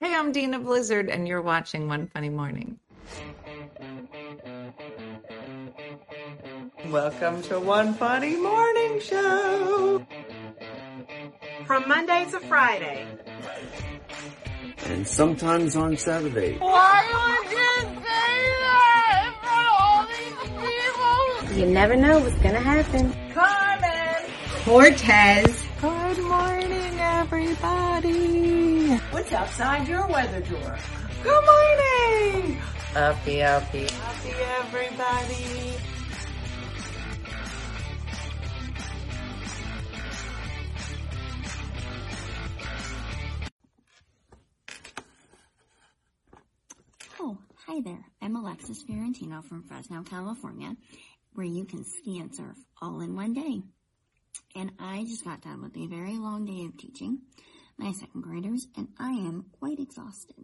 Hey, I'm Dena Blizzard, and you're watching One Funny Morning. Welcome to One Funny Morning Show. From Monday to Friday. And sometimes on Saturday. Why would you say that in front of all these people? You never know what's gonna happen. Carmen! Cortez. Good morning, everybody. What's outside your weather drawer? Good morning. Uppy, uppy, uppy, everybody. Oh, hi there. I'm Alexis Fiorentino from Fresno, California, where you can ski and surf all in one day. And I just got done with a very long day of teaching my second graders, and I am quite exhausted.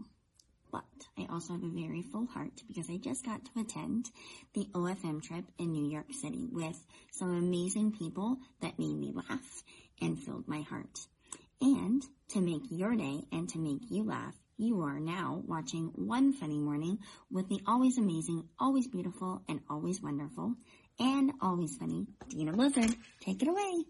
But I also have a very full heart because I just got to attend the OFM trip in New York City with some amazing people that made me laugh and filled my heart. And to make your day and to make you laugh, you are now watching One Funny Morning with the always amazing, always beautiful, and always wonderful, and always funny Dena Blizzard. Take it away.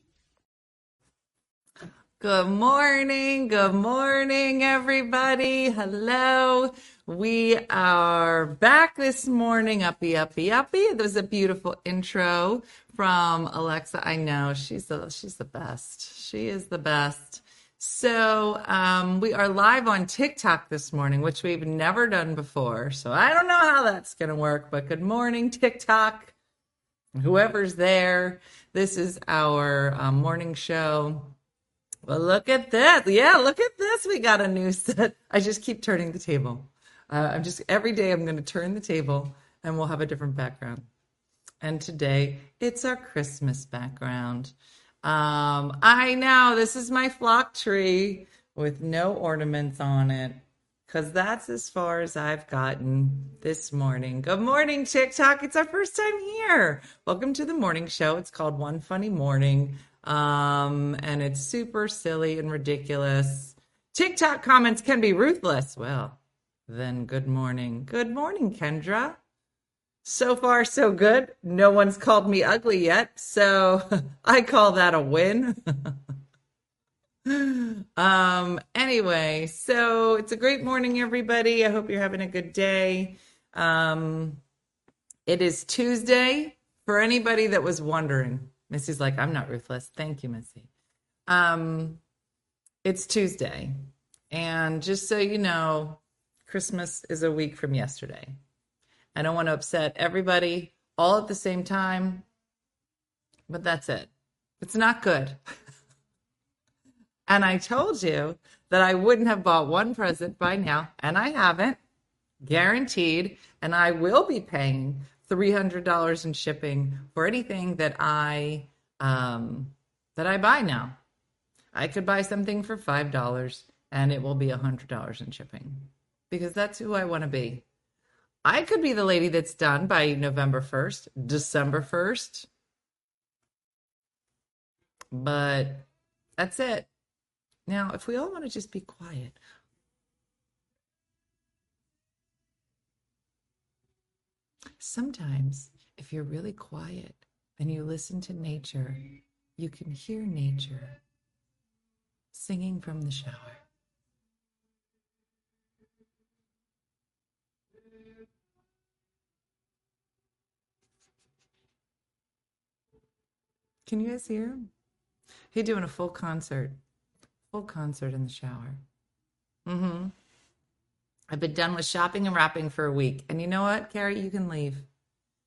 Good morning. Good morning, everybody. Hello. We are back this morning. Uppy, uppy, uppy. There was a beautiful intro from Alexa. I know she's the she's the best. She is the best. So um, we are live on TikTok this morning, which we've never done before. So I don't know how that's going to work, but good morning, TikTok. Whoever's there, this is our um, morning show. Well, look at that. Yeah, look at this. We got a new set. I just keep turning the table. Uh, I'm just, every day I'm going to turn the table and we'll have a different background. And today it's our Christmas background. Um, I know this is my flock tree with no ornaments on it because that's as far as I've gotten this morning. Good morning, TikTok. It's our first time here. Welcome to the morning show. It's called One Funny Morning. Um, and it's super silly and ridiculous. TikTok comments can be ruthless. Well, then good morning. Good morning, Kendra. So far, so good. No one's called me ugly yet, so I call that a win. um, anyway, so it's a great morning, everybody. I hope you're having a good day. Um, it is Tuesday for anybody that was wondering. Missy's like, I'm not ruthless. Thank you, Missy. Um, it's Tuesday. And just so you know, Christmas is a week from yesterday. I don't want to upset everybody all at the same time, but that's it. It's not good. and I told you that I wouldn't have bought one present by now, and I haven't, guaranteed. And I will be paying $300 in shipping for anything that I um, that I buy now. I could buy something for $5 and it will be $100 in shipping because that's who I want to be. I could be the lady that's done by November 1st, December 1st. But that's it. Now, if we all want to just be quiet, sometimes if you're really quiet and you listen to nature, you can hear nature singing from the shower. Can you guys hear him? He's doing a full concert, full concert in the shower. Mm-hmm. I've been done with shopping and wrapping for a week. And you know what, Carrie? You can leave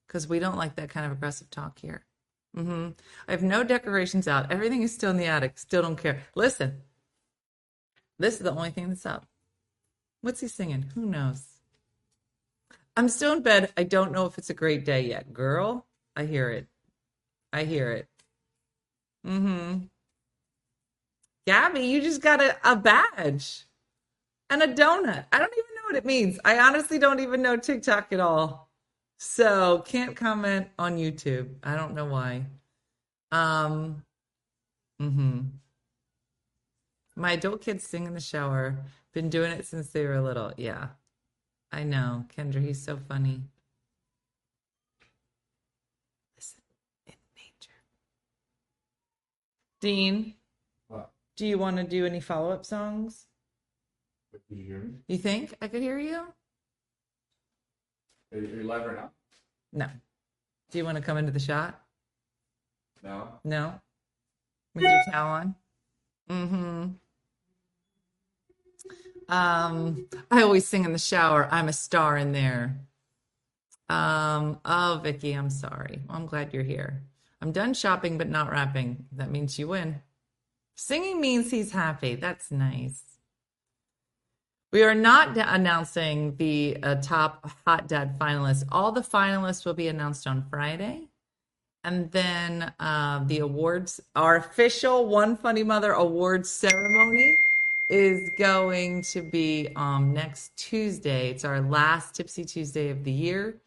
because we don't like that kind of aggressive talk here. Mm-hmm. I have no decorations out. Everything is still in the attic. Still don't care. Listen, this is the only thing that's up. What's he singing? Who knows? I'm still in bed. I don't know if it's a great day yet. Girl, I hear it. I hear it. Mm-hmm. Gabby, you just got a, a badge and a donut. I don't even know what it means. I honestly don't even know TikTok at all. So can't comment on YouTube. I don't know why. Um mm-hmm. My adult kids sing in the shower Been doing it since they were little. Yeah. I know. Kendra, he's so funny. Listen, in nature. Dean, What? do you want to do any follow up songs? Did you hear me? You think I could hear you? Are you, are you live right now? No. Do you want to come into the shot? No. No? With your towel on? Mm-hmm. Um, I always sing in the shower. I'm a star in there. Um, oh, Vicky, I'm sorry. Well, I'm glad you're here. I'm done shopping, but not rapping. That means you win. Singing means he's happy. That's nice. We are not d- announcing the uh, top Hot Dad finalists. All the finalists will be announced on Friday. And then uh, the awards, our official One Funny Mother awards ceremony is going to be um, next Tuesday. It's our last Tipsy Tuesday of the year.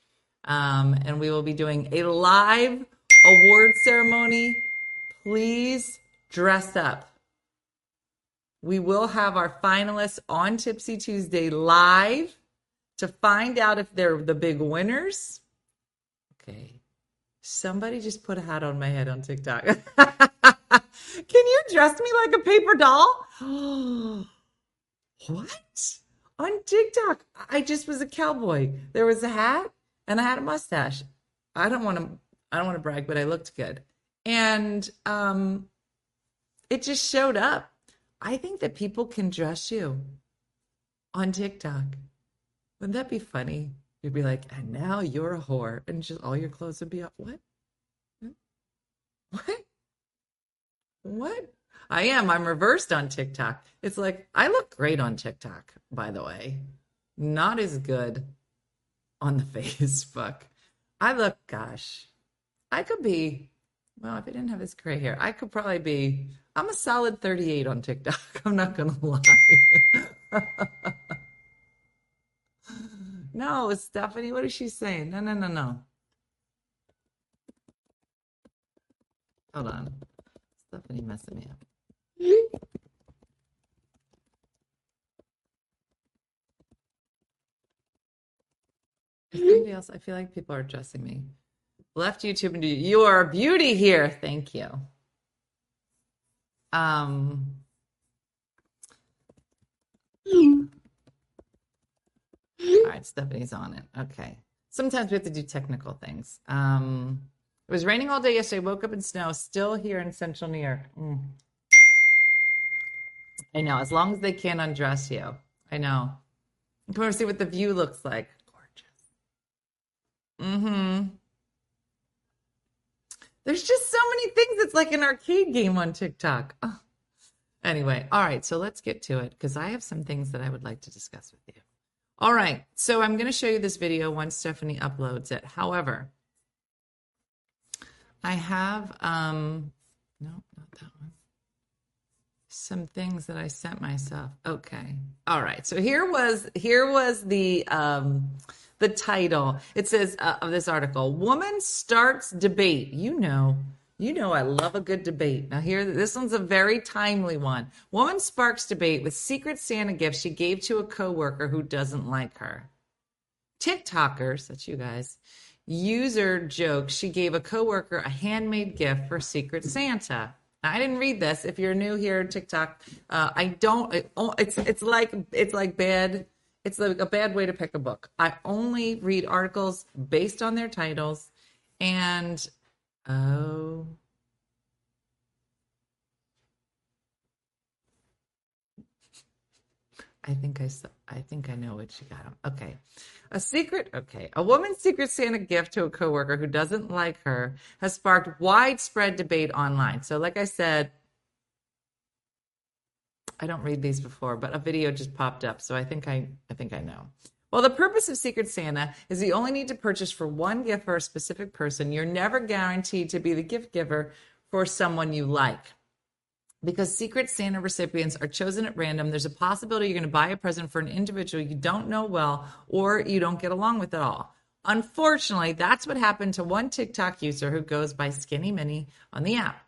Um, and we will be doing a live award ceremony. Please dress up. We will have our finalists on Tipsy Tuesday live to find out if they're the big winners. Okay. Somebody just put a hat on my head on TikTok. Can you dress me like a paper doll? what? On TikTok, I just was a cowboy. There was a hat and I had a mustache. I don't want to I don't want to brag, but I looked good. And um it just showed up. I think that people can dress you on TikTok. Wouldn't that be funny? You'd be like, and now you're a whore, and just all your clothes would be up. What? Hmm? What? What? I am. I'm reversed on TikTok. It's like I look great on TikTok, by the way. Not as good on the Facebook. I look, gosh, I could be. Well, if I didn't have this gray hair, I could probably be. I'm a solid 38 on TikTok. I'm not gonna lie. no, Stephanie, what is she saying? No, no, no, no. Hold on. Stephanie messing me up. Is Anybody else? I feel like people are addressing me. Left YouTube and you are a beauty here. Thank you. Um all right, Stephanie's on it. Okay. Sometimes we have to do technical things. Um it was raining all day yesterday. Woke up in snow. Still here in central New York. Mm. I know. As long as they can't undress you. I know. Come over see what the view looks like. Gorgeous. Mm-hmm. There's just so many things. It's like an arcade game on TikTok. Oh. Anyway, all right. So let's get to it because I have some things that I would like to discuss with you. All right. So I'm going to show you this video once Stephanie uploads it. However, I have um no, not that one. Some things that I sent myself. Okay. All right. So here was here was the um the title. It says uh, of this article, "Woman starts debate." You know, you know I love a good debate. Now here this one's a very timely one. Woman sparks debate with secret Santa gift she gave to a coworker who doesn't like her. TikTokers, that's you guys, user jokes she gave a coworker a handmade gift for Secret Santa. Now, I didn't read this. If you're new here to TikTok, uh, I don't. It, oh, it's it's like it's like bad. It's like a bad way to pick a book. I only read articles based on their titles, and oh, I think I saw, I think I know what you got. Him. Okay. A secret, okay. A woman's secret Santa gift to a coworker who doesn't like her has sparked widespread debate online. So like I said, I don't read these before, but a video just popped up, so I think I I think I know. Well, the purpose of Secret Santa is you only need to purchase for one gift for a specific person. You're never guaranteed to be the gift giver for someone you like because Secret Santa recipients are chosen at random, there's a possibility you're going to buy a present for an individual you don't know well or you don't get along with at all. Unfortunately, that's what happened to one TikTok user who goes by Skinny Mini on the app.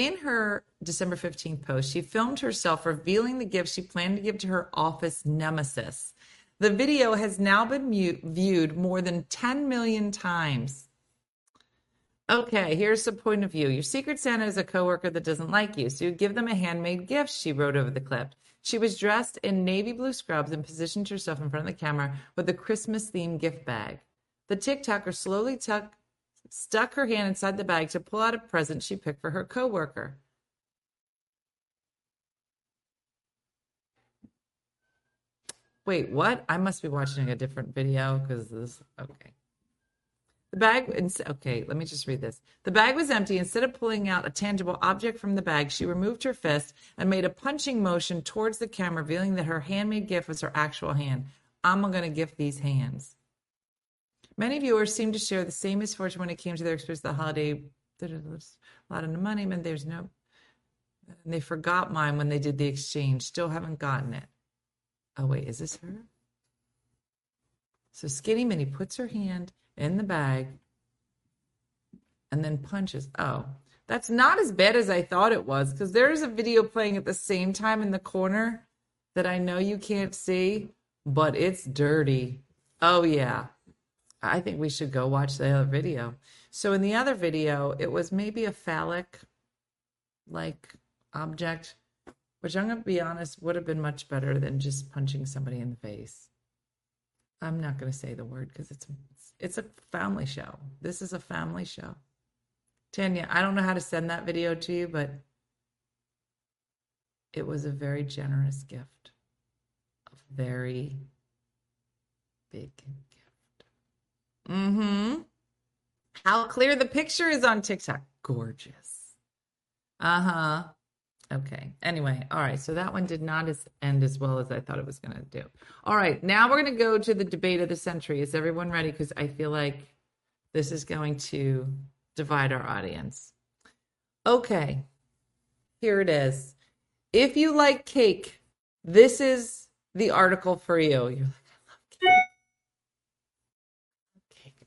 In her December 15th post, she filmed herself revealing the gift she planned to give to her office nemesis. The video has now been mu- viewed more than 10 million times. Okay, here's the point of view. Your secret Santa is a coworker that doesn't like you, so you give them a handmade gift, she wrote over the clip. She was dressed in navy blue scrubs and positioned herself in front of the camera with a Christmas themed gift bag. The TikToker slowly tuck, stuck her hand inside the bag to pull out a present she picked for her coworker. Wait, what? I must be watching a different video because this. Okay. The bag, okay, let me just read this. The bag was empty. Instead of pulling out a tangible object from the bag, she removed her fist and made a punching motion towards the camera, revealing that her handmade gift was her actual hand. I'm going to gift these hands. Many viewers seem to share the same misfortune when it came to their experience of the holiday. There's a lot of money, and there's no. And they forgot mine when they did the exchange. Still haven't gotten it. Oh, wait, is this her? So Skinny Minnie puts her hand in the bag and then punches. Oh, that's not as bad as I thought it was because there's a video playing at the same time in the corner that I know you can't see, but it's dirty. Oh, yeah. I think we should go watch the other video. So in the other video, it was maybe a phallic like object, which I'm going to be honest would have been much better than just punching somebody in the face. I'm not going to say the word because it's it's a family show. This is a family show. Tanya, I don't know how to send that video to you, but it was a very generous gift. A very big. Mm-hmm. How clear the picture is on TikTok. Gorgeous. Uh-huh. Okay. Anyway, all right. So that one did not as, end as well as I thought it was going to do. All right. Now we're going to go to the debate of the century. Is everyone ready? Because I feel like this is going to divide our audience. Okay. Here it is. If you like cake, this is the article for you. You're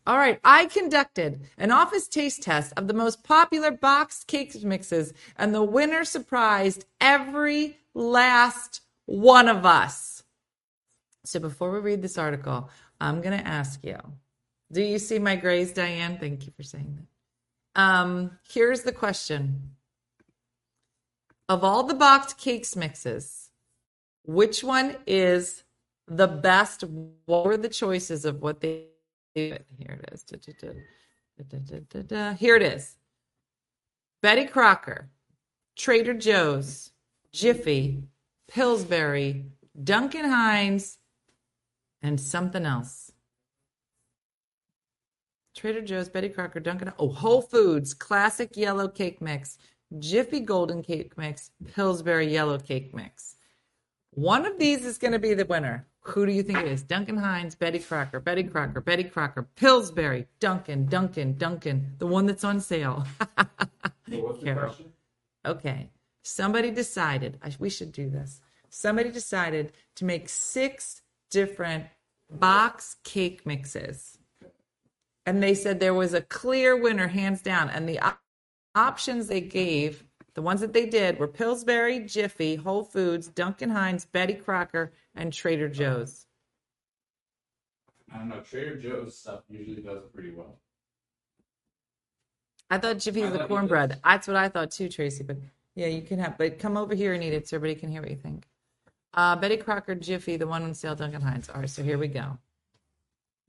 All right, I conducted an office taste test of the most popular boxed cake mixes, and the winner surprised every last one of us. So before we read this article, I'm going to ask you Do you see my grays, Diane? Thank you for saying that. Um, here's the question Of all the boxed cakes mixes, which one is the best? What were the choices of what they here it is. Da, da, da, Here it is. Betty Crocker, Trader Joe's, Jiffy, Pillsbury, Duncan Hines, and something else. Trader Joe's, Betty Crocker, Duncan. Oh, Whole Foods, classic yellow cake mix, Jiffy golden cake mix, Pillsbury yellow cake mix. One of these is going to be the winner. Who do you think it is? Duncan Hines, Betty Crocker, Betty Crocker, Betty Crocker, Pillsbury, Duncan, Duncan, Duncan, the one that's on sale. The Carol. Okay. Somebody decided, I, we should do this. Somebody decided to make six different box cake mixes. And they said there was a clear winner, hands down. And the op- options they gave, the ones that they did, were Pillsbury, Jiffy, Whole Foods, Duncan Hines, Betty Crocker, and Trader Joe's. I don't know. Trader Joe's stuff usually does pretty well. I thought Jiffy was I the thought you cornbread. That's what I thought too, Tracy. But yeah, you can have. But come over here and eat it so everybody can hear what you think. Uh, Betty Crocker, Jiffy, the one on sale, Duncan Hines. All right, so here we go.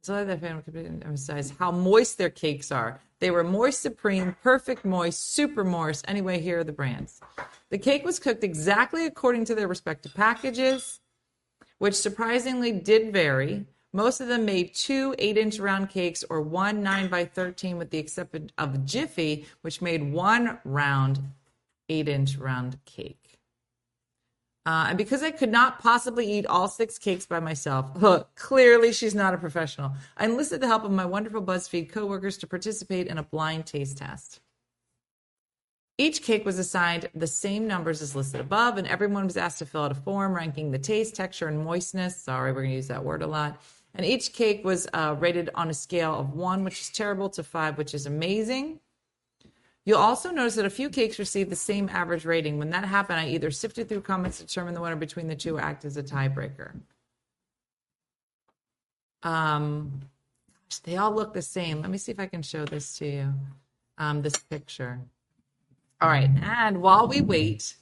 So that fan could emphasize how moist their cakes are. They were moist supreme, perfect moist, super moist. Anyway, here are the brands. The cake was cooked exactly according to their respective packages, which surprisingly did vary. Most of them made two eight inch round cakes or one nine by 13, with the exception of Jiffy, which made one round eight inch round cake. Uh, and because I could not possibly eat all six cakes by myself, look, clearly she's not a professional, I enlisted the help of my wonderful BuzzFeed coworkers to participate in a blind taste test. Each cake was assigned the same numbers as listed above, and everyone was asked to fill out a form ranking the taste, texture, and moistness. Sorry, we're going to use that word a lot. And each cake was uh, rated on a scale of one, which is terrible, to five, which is amazing. You'll also notice that a few cakes received the same average rating. When that happened, I either sifted through comments to determine the winner between the two or act as a tiebreaker. Um, gosh, they all look the same. Let me see if I can show this to you. Um, this picture. All right, and while we wait,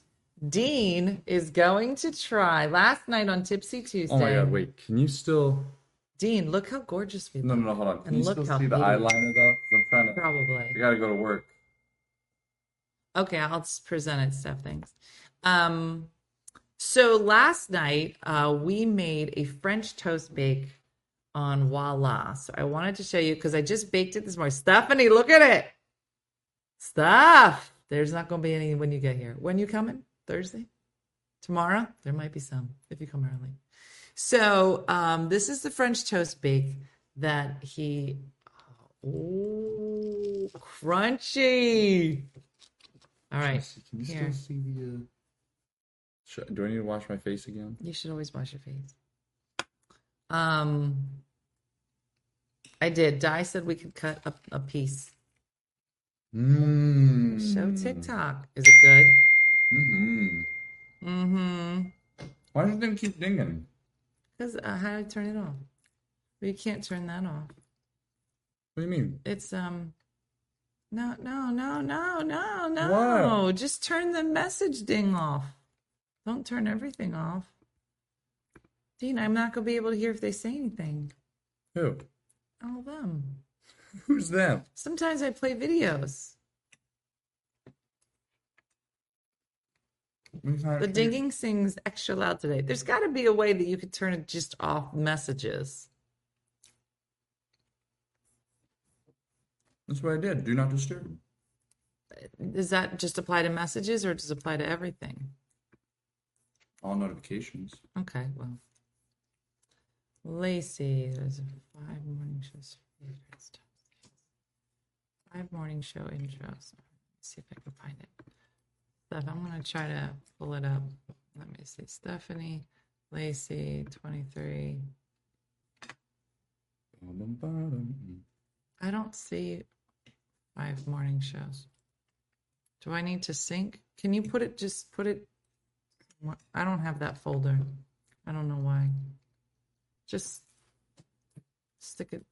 Dean is going to try. Last night on Tipsy Tuesday. Oh my god, wait. Can you still Dean, look how gorgeous we No look. no no hold on. Can And you look still see the eyeliner though? I'm trying to Probably. I gotta go to work. Okay, I'll present it, Steph. Thanks. Um, so last night uh, we made a French toast bake on Voila. So I wanted to show you because I just baked it this morning. Stephanie, look at it. Stuff. There's not going to be any when you get here. When you coming? Thursday? Tomorrow? There might be some if you come early. So um, this is the French toast bake that he. Oh, crunchy. All right. Can you Here. still see the uh... Should, do I need to wash my face again? You should always wash your face. Um, I did. Di said we could cut a, a piece. Mmm. Show TikTok. Is it good? Mm-hmm. Mm-hmm. Why does it thing keep dinging? Because uh, how do I turn it off? Well, you can't turn that off. What do you mean? It's um. No, no, no, no, no, no. Just turn the message ding off. Don't turn everything off. Dean, I'm not gonna be able to hear if they say anything. Who? All of them. Who's them? Sometimes I play videos. The dinging sings extra loud today. There's got to be a way that you could turn it just off messages. That's what I did. Do not disturb. Does uh, that just apply to messages or does it apply to everything? All notifications. Okay, well. Lacey, there's five morning shows. Five morning show intros. Let's see if I can find it. Steph, I'm going to try to pull it up. Let me see. Stephanie, Lacey, 23. I don't see five morning shows. Do I need to sync? Can you put it, just put it? I don't have that folder. I don't know why. Just stick it,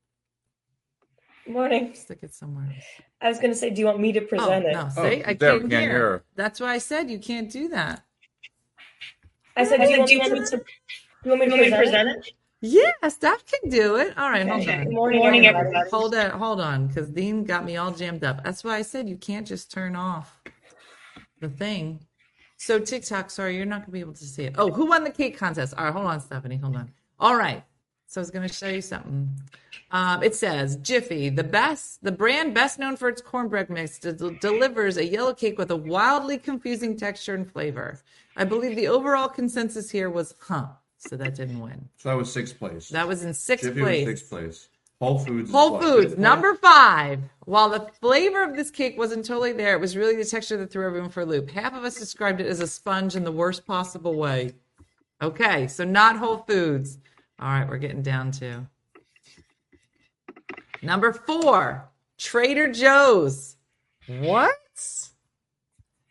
Morning. stick it somewhere. I was going to say, do you want me to Oh, present it? no, oh, see, Oh, I there, can't can't hear. hear. That's why I said you can't do that. I said, do you want me to, do you want me to present, it? Yeah, Steph can do it. All right, hold on. Good morning, everybody. Hold it, hold on, because Dean got me all jammed up. That's why I said you can't just turn off the thing. So TikTok, sorry, you're not gonna be able to see it. Oh, who won the cake contest? All right, hold on, Stephanie, hold on. All right, so I was gonna show you something. Um, it says Jiffy, the best, the brand best known for its cornbread mix, de- delivers a yellow cake with a wildly confusing texture and flavor. I believe the overall consensus here was, huh? So that didn't win. So that was sixth place. That was in sixth Jiffy place. was sixth place. Whole Foods. Whole Foods, number five. While the flavor of this cake wasn't totally there, it was really the texture that threw everyone for a loop. Half of us described it as a sponge in the worst possible way. Okay, so not Whole Foods. All right, we're getting down to number four, Trader Joe's. What?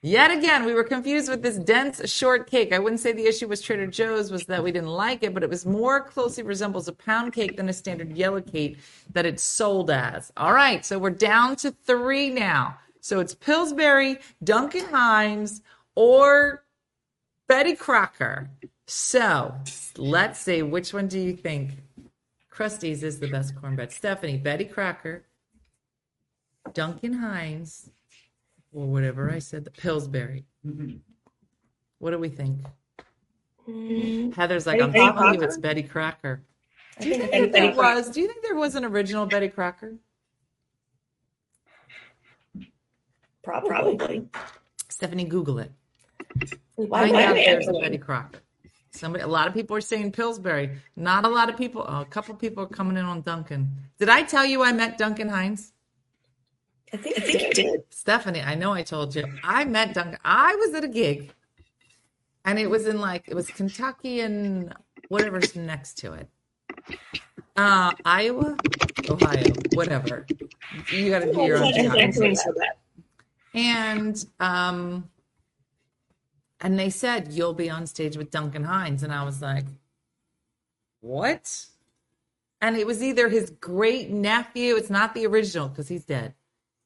Yet again, we were confused with this dense short cake. I wouldn't say the issue was Trader Joe's was that we didn't like it, but it was more closely resembles a pound cake than a standard yellow cake that it's sold as. All right, so we're down to three now. So it's Pillsbury, Duncan Hines, or Betty Crocker. So let's see, which one do you think? Krusteaz is the best cornbread. Stephanie, Betty Crocker, Duncan Hines, or whatever I said, the Pillsbury. Mm-hmm. What do we think? Mm-hmm. Heather's like, I'm Betty telling you, it's Betty Crocker. Do you think think it's that there Betty Crocker. was? Do you think there was an original Betty Crocker? Probably. Stephanie, Google it. Why Find out there's a Betty Crocker. Somebody, a lot of people are saying Pillsbury. Not a lot of people. Oh, a couple people are coming in on Duncan. Did I tell you I met Duncan Hines? I think, I think you did. Stephanie, I know I told you. I met Duncan. I was at a gig, and it was in like it was Kentucky and whatever's next to it. Uh, Iowa, Ohio, whatever. You got to do your own geography. That. And um and they said you'll be on stage with Duncan Hines and I was like what? And it was either his great nephew, it's not the original because he's dead.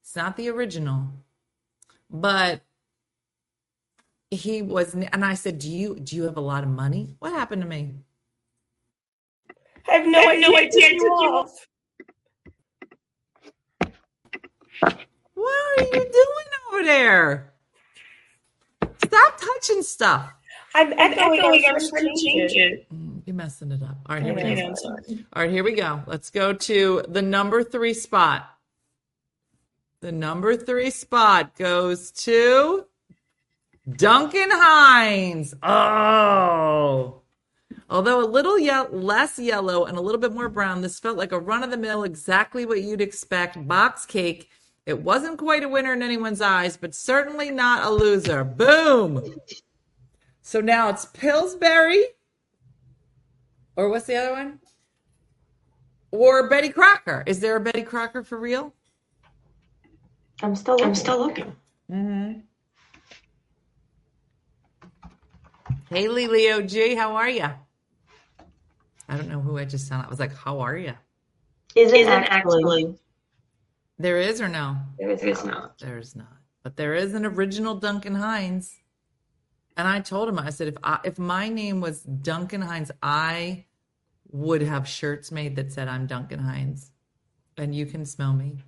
It's not the original. But he was and I said, "Do you do you have a lot of money? What happened to me?" I have no, I have no idea. You off. What are you doing over there? Stop touching stuff. I'm echoing. I was trying to change it. You're messing it up. All right, here we go. All right, here we go. Let's go to the number three spot. The number three spot goes to Duncan Hines. Oh. Although a little ye- less yellow and a little bit more brown, this felt like a run of the mill, exactly what you'd expect. Box cake. It wasn't quite a winner in anyone's eyes, but certainly not a loser. Boom. So now it's Pillsbury. Or what's the other one? Or Betty Crocker. Is there a Betty Crocker for real? I'm still. I'm still looking. Mm-hmm. Hey, Leo G, how are you? I don't know who I just sounded. I was like, how are you? Isn't, Isn't actually. There is or no? There is not. There is not. But there is an original Duncan Hines. And I told him, I said, if I, if my name was Duncan Hines, I would have shirts made that said I'm Duncan Hines, and you can smell me.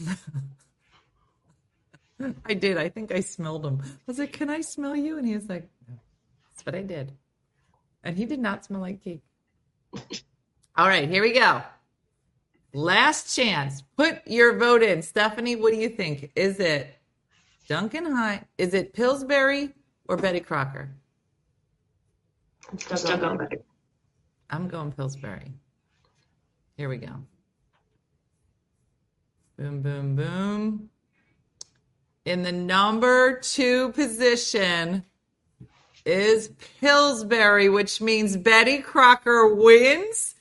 I did. I think I smelled him. I was like, "Can I smell you?" And he was like, "No." That's what I did. And he did not smell like cake. All right, here we go. Last chance. Put your vote in. Stephanie, what do you think? Is it Duncan Hines? Is it Pillsbury or Betty Crocker? I'm still, still going back. I'm going Pillsbury. Here we go. Boom, boom, boom. In the number two position is Pillsbury, which means Betty Crocker wins.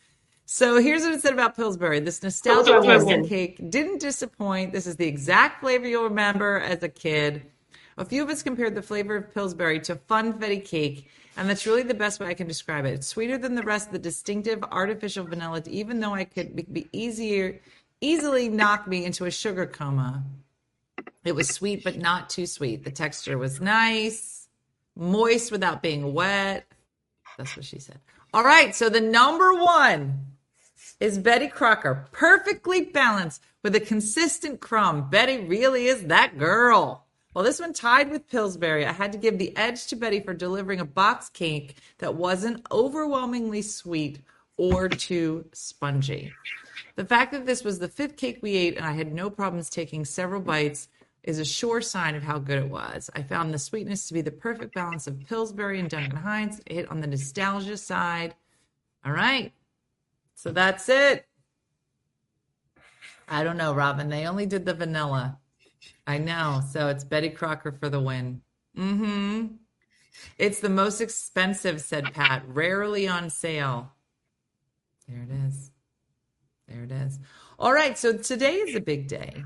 So here's what it said about Pillsbury. This nostalgic oh, Pillsbury cake didn't disappoint. This is the exact flavor you'll remember as a kid. A few of us compared the flavor of Pillsbury to funfetti cake, and that's really the best way I can describe it. It's sweeter than the rest of the distinctive artificial vanilla, even though I could be easier, easily knock me into a sugar coma. It was sweet, but not too sweet. The texture was nice, moist without being wet. That's what she said. All right, so the number one is Betty Crocker, perfectly balanced with a consistent crumb. Betty really is that girl. Well, this one tied with Pillsbury. I had to give the edge to Betty for delivering a box cake that wasn't overwhelmingly sweet or too spongy. The fact that this was the fifth cake we ate and I had no problems taking several bites is a sure sign of how good it was. I found the sweetness to be the perfect balance of Pillsbury and Duncan Hines. It hit on the nostalgia side. All right. So that's it. I don't know, Robin. They only did the vanilla. I know. So it's Betty Crocker for the win. Mm-hmm. It's the most expensive, said Pat. Rarely on sale. There it is. There it is. All right. So today is a big day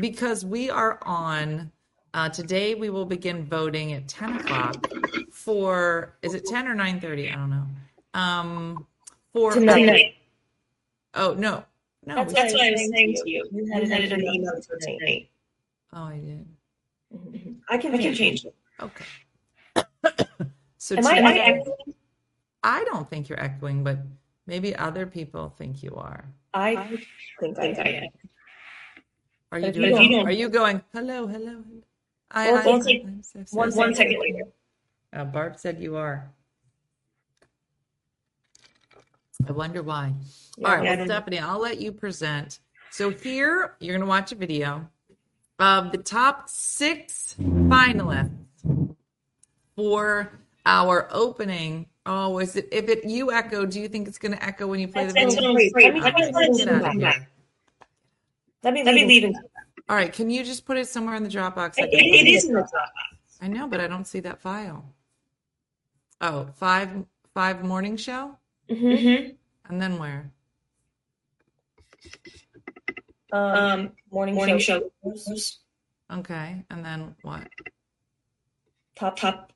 because we are on. Uh, today we will begin voting at 10 o'clock for. Is it 10 or 9:30? I don't know. Um, for Tonight. oh no, no. That's, that's what I was saying to you. You had an email for tonight. oh, I did. I can, I can change it. Okay. so Am I, I? I don't think you're echoing, but maybe other people think you are. I think I am. Are you But if you doing? are you going? Hello, hello. hello. I, Well, I, one sec- I'm so One, sorry. one second later. Uh, Barb said you are. I wonder why. Yeah, All right, yeah, I well, don't know. Stephanie, I'll let you present. So here you're going to watch a video of the top six finalists for our opening. Oh, is it? If it you echo, do you think it's going to echo when you play the video? what I'm. Let me, Get let me, out of come here. back. Let me, let me leave. and- All right, can you just put it somewhere in the Dropbox? I It, it is in the top. I know, but I don't see that file. Oh, five five morning show, Mm-hmm. and then where? Um, morning, Morning show. Okay. And then what? Top top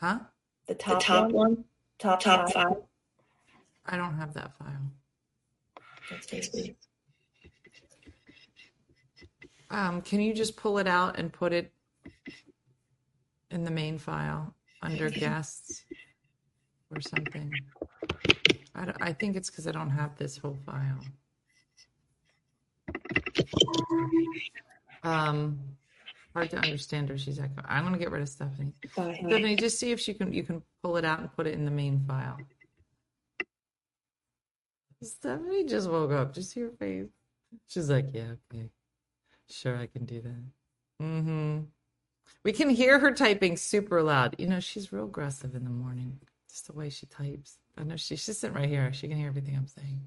Huh? the top, top one. Top top five. I don't have that file. That's basically. Um, can you just pull it out and put it in the main file under guests or something? I, don't- I think it's because I don't have this whole file. Um, hard to understand her. She's echo. I'm gonna get rid of Stephanie. Stephanie, just see if she can. You can pull it out and put it in the main file. Stephanie just woke up. Just see her face. She's like, "Yeah, okay, sure, I can do that." Mm-hmm. We can hear her typing super loud. You know, she's real aggressive in the morning. Just the way she types. I know she, she's sitting right here. She can hear everything I'm saying.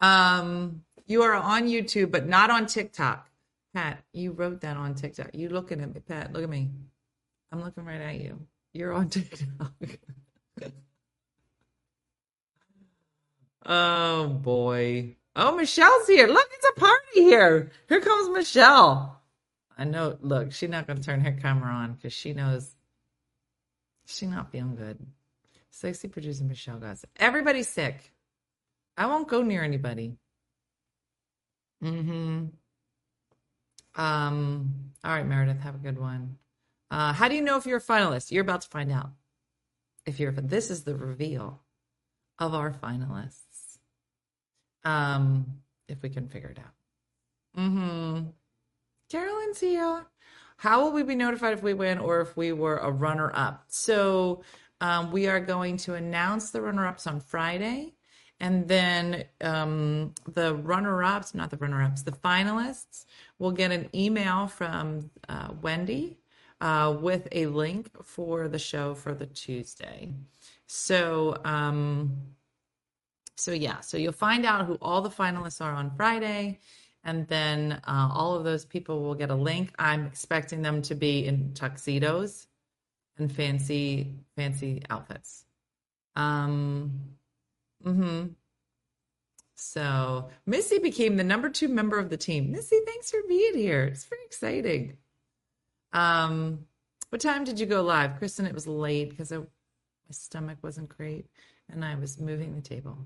Um, you are on YouTube, but not on TikTok. Pat, you wrote that on TikTok. You looking at me, Pat? Look at me. I'm looking right at you. You're on TikTok. oh boy. Oh, Michelle's here. Look, it's a party here. Here comes Michelle. I know. Look, she's not to turn her camera on because she knows she's not feeling good. Sexy producer Michelle guys. Everybody's sick. I won't go near anybody. Mm-hmm. Um. All right, Meredith, have a good one. Uh, how do you know if you're a finalist? You're about to find out. If you're, this is the reveal of our finalists. Um, if we can figure it out. Mm-hmm. Carolyn's here. How will we be notified if we win or if we were a runner up? So um, we are going to announce the runner ups on Friday. And then um, the runner ups, not the runner ups, the finalists will get an email from uh, Wendy uh, with a link for the show for the Tuesday. So, um, so yeah, so you'll find out who all the finalists are on Friday, and then uh, all of those people will get a link. I'm expecting them to be in tuxedos and fancy, fancy outfits. Um, hmm So Missy became the number two member of the team. Missy, thanks for being here. It's very exciting. Um, what time did you go live, Kristen? It was late because my stomach wasn't great, and I was moving the table.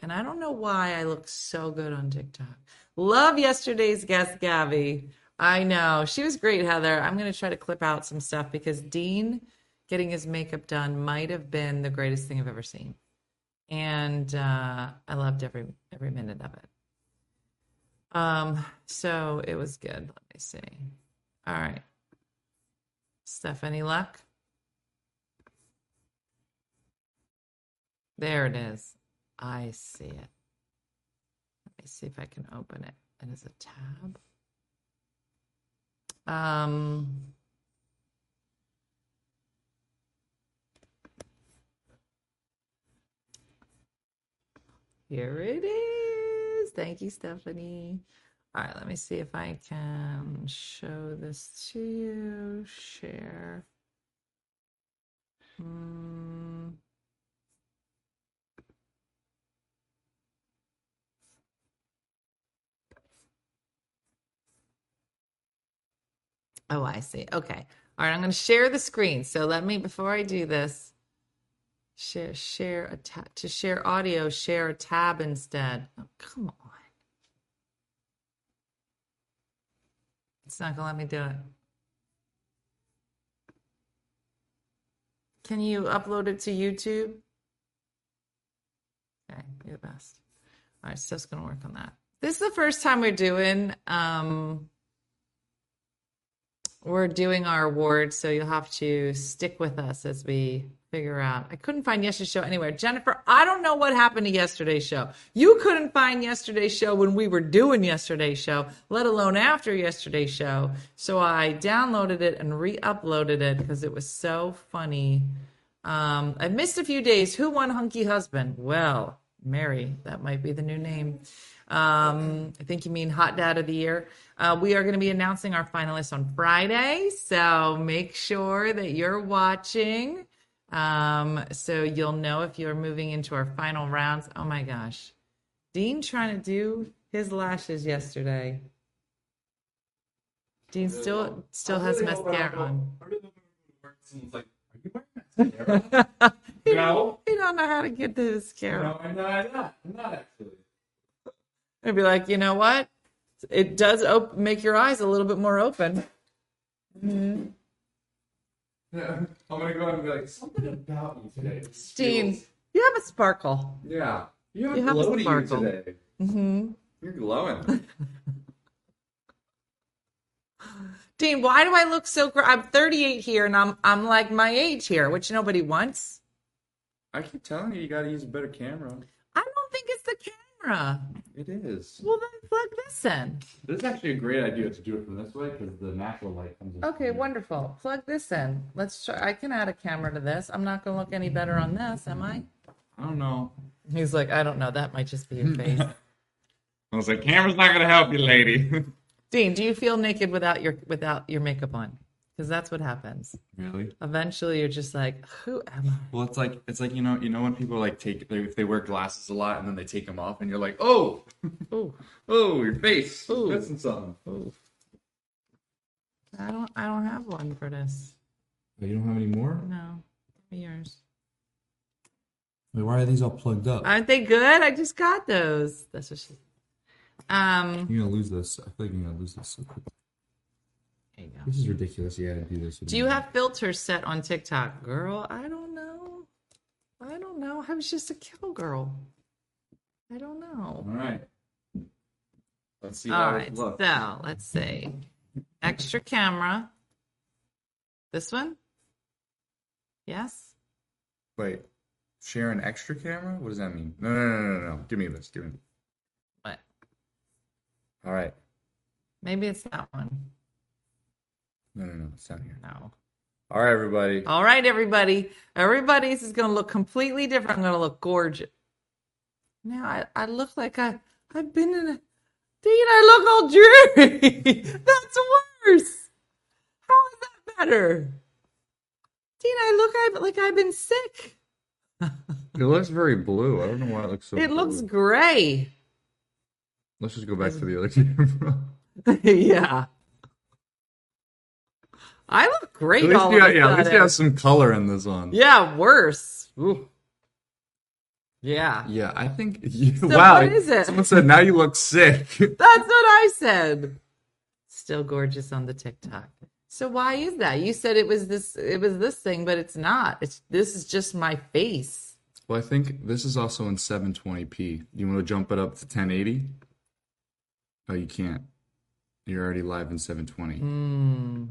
And I don't know why I look so good on TikTok. Love yesterday's guest, Gabby. I know she was great, Heather. I'm going to try to clip out some stuff because Dean getting his makeup done might have been the greatest thing I've ever seen, and uh, I loved every every minute of it. Um, so it was good. Let me see. All right. Stephanie luck? There it is. I see it. Let me see if I can open it. It is a tab. Um, here it is. Thank you, Stephanie. All right, let me see if I can show this to you. Share. Hmm. Oh, I see. Okay. All right, I'm going to share the screen. So let me, before I do this, share, share a tab, to share audio, share a tab instead. Oh, come on. It's not to let me do it. Can you upload it to YouTube? Okay, you're the best. All right, Steph's to work on that. This is the first time we're doing, um, we're doing our awards, so you'll have to stick with us as we figure out. I couldn't find yesterday's show anywhere. Jennifer, I don't know what happened to yesterday's show. You couldn't find yesterday's show when we were doing yesterday's show, let alone after yesterday's show. So I downloaded it and re-uploaded it because it was so funny. Um, I missed a few days. Who won Hunky Husband? Well, Mary, that might be the new name. Um, I think you mean Hot Dad of the Year. Uh, we are going to be announcing our finalists on Friday, so make sure that you're watching. Um, so you'll know if you're moving into our final rounds. Oh my gosh, Dean trying to do his lashes yesterday. Dean still still has mascara on. It's like, are you wearing mascara? he, No. he don't know how to get the mascara. No, I'm not. I'm not. I'm not actually. I'd be like, you know what? It does op- make your eyes a little bit more open. Yeah. I'm gonna go and be like, something about you today. Dean, feels- you have a sparkle. Yeah. You have, You have a glow to you sparkle. today. hmm You're glowing. Dean, why do I look so great? I'm 38 here, and I'm I'm like my age here, which nobody wants. I keep telling you, you gotta use a better camera. I don't think it's the camera. It is. Well, then plug this in. This is actually a great idea to do it from this way because the natural light comes in. Okay, wonderful. Plug this in. Let's try. I can add a camera to this. I'm not going to look any better on this, am I? I don't know. He's like, I don't know. That might just be your face. I was like, camera's not gonna help you, lady. Dean, do you feel naked without your without your makeup on? Because that's what happens. really? Eventually, you're just like, who am I? Well, it's like it's like you know you know when people like take they, if they wear glasses a lot and then they take them off and you're like, oh, Ooh, oh, your face, Ooh. missing something. ooh. I don't. I don't have one for this. Oh, you don't have any more? No, yours. Wait, why are these all plugged up? Aren't they good? I just got those. That's what she. Um. You're gonna lose this. I feel like you're gonna lose this so quick. There you go. This is ridiculous. You gotta do this. Do you have filters set on TikTok, girl? I don't know. I don't know. I was just a kill girl. I don't know. All right. Let's see All how right, it so let's see. Extra camera. This one? Yes. Wait, share an extra camera? What does that mean? No, no, no, no, no. Give me this. Give me. What? All right. Maybe it's that one. No, no, no. It's down here. No. All right, everybody. All right, everybody. Everybody's is going to look completely different. I'm going to look gorgeous. Now I, I look like I I've been in a. Dean, I look all dreary. That's worse. How is that better? Dean, I look like I've been sick. It looks very blue. I don't know why it looks so. it looks gray. Let's just go back to the other camera. yeah. I look great. at least all you got, yeah, at least you have some color in this one. Yeah, worse. Ooh. Yeah. Yeah, I think. You, So wow. what is it? Someone said now you look sick. That's what I said. Still gorgeous on the TikTok. So why is that? You said it was this it was this thing, but it's not. It's this is just my face. well, I think this is also in 720p. You want to jump it up to 1080? Oh, you can't. You're already live in 720. Hmm.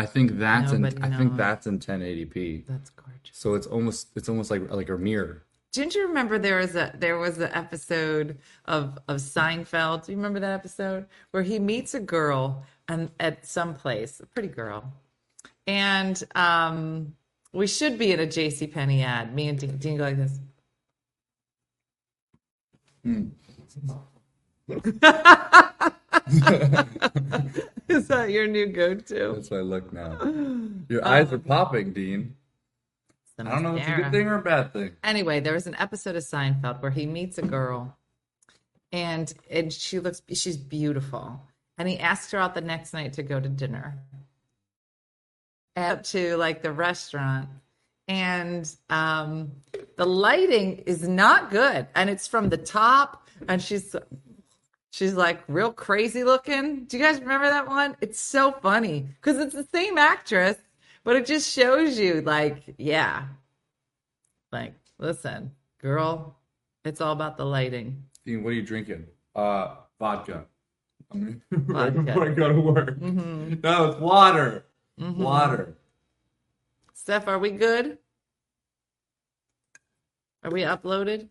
I think that's in. Nobody I think that's in 1080p. That's gorgeous. So it's almost it's almost like like a mirror. Didn't you remember there was a there was an episode of of Seinfeld? Do you remember that episode where he meets a girl and at some place, a pretty girl, and um, we should be in a J.C. Penney ad. Me and Dean, Dean go like this. Is that your new go-to? That's what I look now. Your eyes are popping, Dean. I don't know if it's a good thing or a bad thing. anyway, there was an episode of Seinfeld where he meets a girl, and and she looks she's beautiful, and he asks her out the next night to go to dinner, up to like the restaurant, and um, the lighting is not good, and it's from the top, and she's she's like real crazy looking. Do you guys remember that one? It's so funny because it's the same actress, but it just shows you like yeah like, listen, girl, it's all about the lighting. Dean, what are you drinking? Uh, vodka. right Vodka. before I go to work. Mm-hmm. No, it's water. Water. Steph, are we good? Are we uploaded?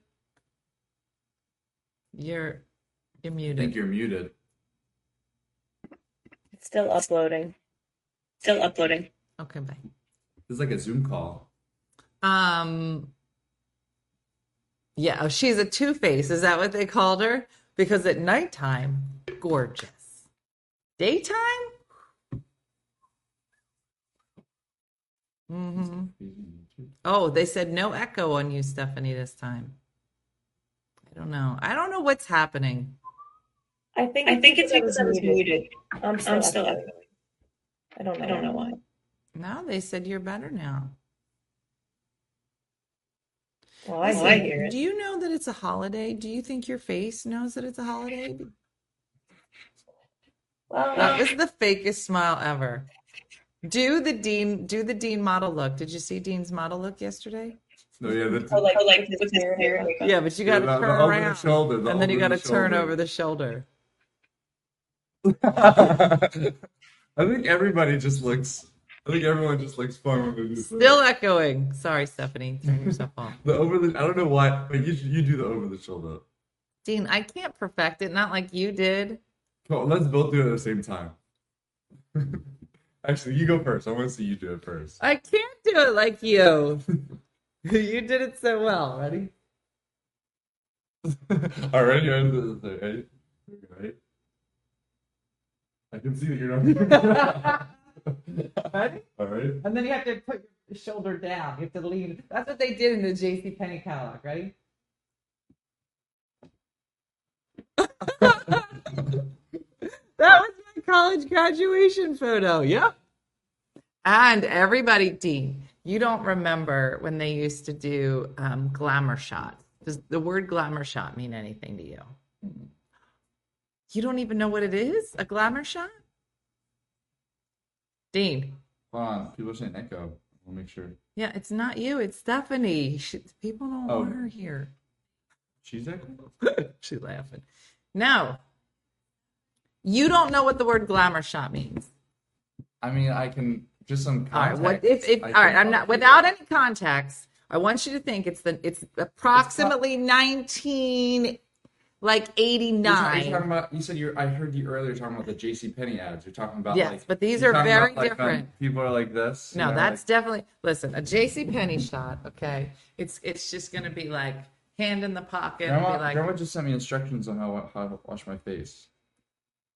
You're you're muted. I think you're muted. It's still uploading. Still uploading. Okay, bye. This is like a Zoom call. Um Yeah, oh, she's a two-face. Is that what they called her? Because at nighttime, gorgeous. Daytime? Mm-hmm. Oh, they said no echo on you, Stephanie, this time. I don't know. I don't know what's happening. I think I think it's because I was muted. I'm still, I'm still echoing. I don't know. I don't know why. No, they said you're better now. Well, I, Listen, I hear it. Do you know that it's a holiday? Do you think your face knows that it's a holiday? Well, That was the fakest smile ever. Do the Dean do the Dean model look. Did you see Dean's model look yesterday? No, yeah, that's oh, like, oh, like with his hair. Yeah, but you got to the- the turn over the around, shoulder, the and then you got to turn over the shoulder. I think everybody just looks. I think everyone just looks fun when they do. Still echoing. Sorry, Stephanie. Turn yourself off. the over the. I don't know why, but you you do the over the shoulder. Dean, I can't perfect it. Not like you did. On, let's both do it at the same time. Actually, you go first. I want to see you do it first. I can't do it like you. you did it so well. Ready? All right, you're? Ready? I can see that you're not. Ready? All right. And then you have to put your shoulder down. You have to lean. That's what they did in the J.C. Penney catalog. Ready? that was my college graduation photo. Yep. And everybody, Dean, you don't remember when they used to do um, glamour shots. Does the word glamour shot mean anything to you? You don't even know what it is? A glamour shot? Dean. Hold on. People are saying echo. I'll make sure. Yeah, it's not you. It's Stephanie. She, people don't Oh. want her here. She's echo. She's laughing. No. You don't know what the word glamour shot means. I mean, I can just some All right. context. What if, if all right, I'm not without any context, I want you to think it's the it's approximately 19 like You're ta- You're 89. talking about. You said you. I heard you earlier talking about the J.C. Penney ads. You're talking about. Yes, like, but these you're very about, like, um, different. people are like this. No, know, that's like- definitely listen, a JC Penney shot, okay? It's it's just gonna be like hand in the pocket and Grandma, be like Grandma just sent me instructions on how how to wash my face.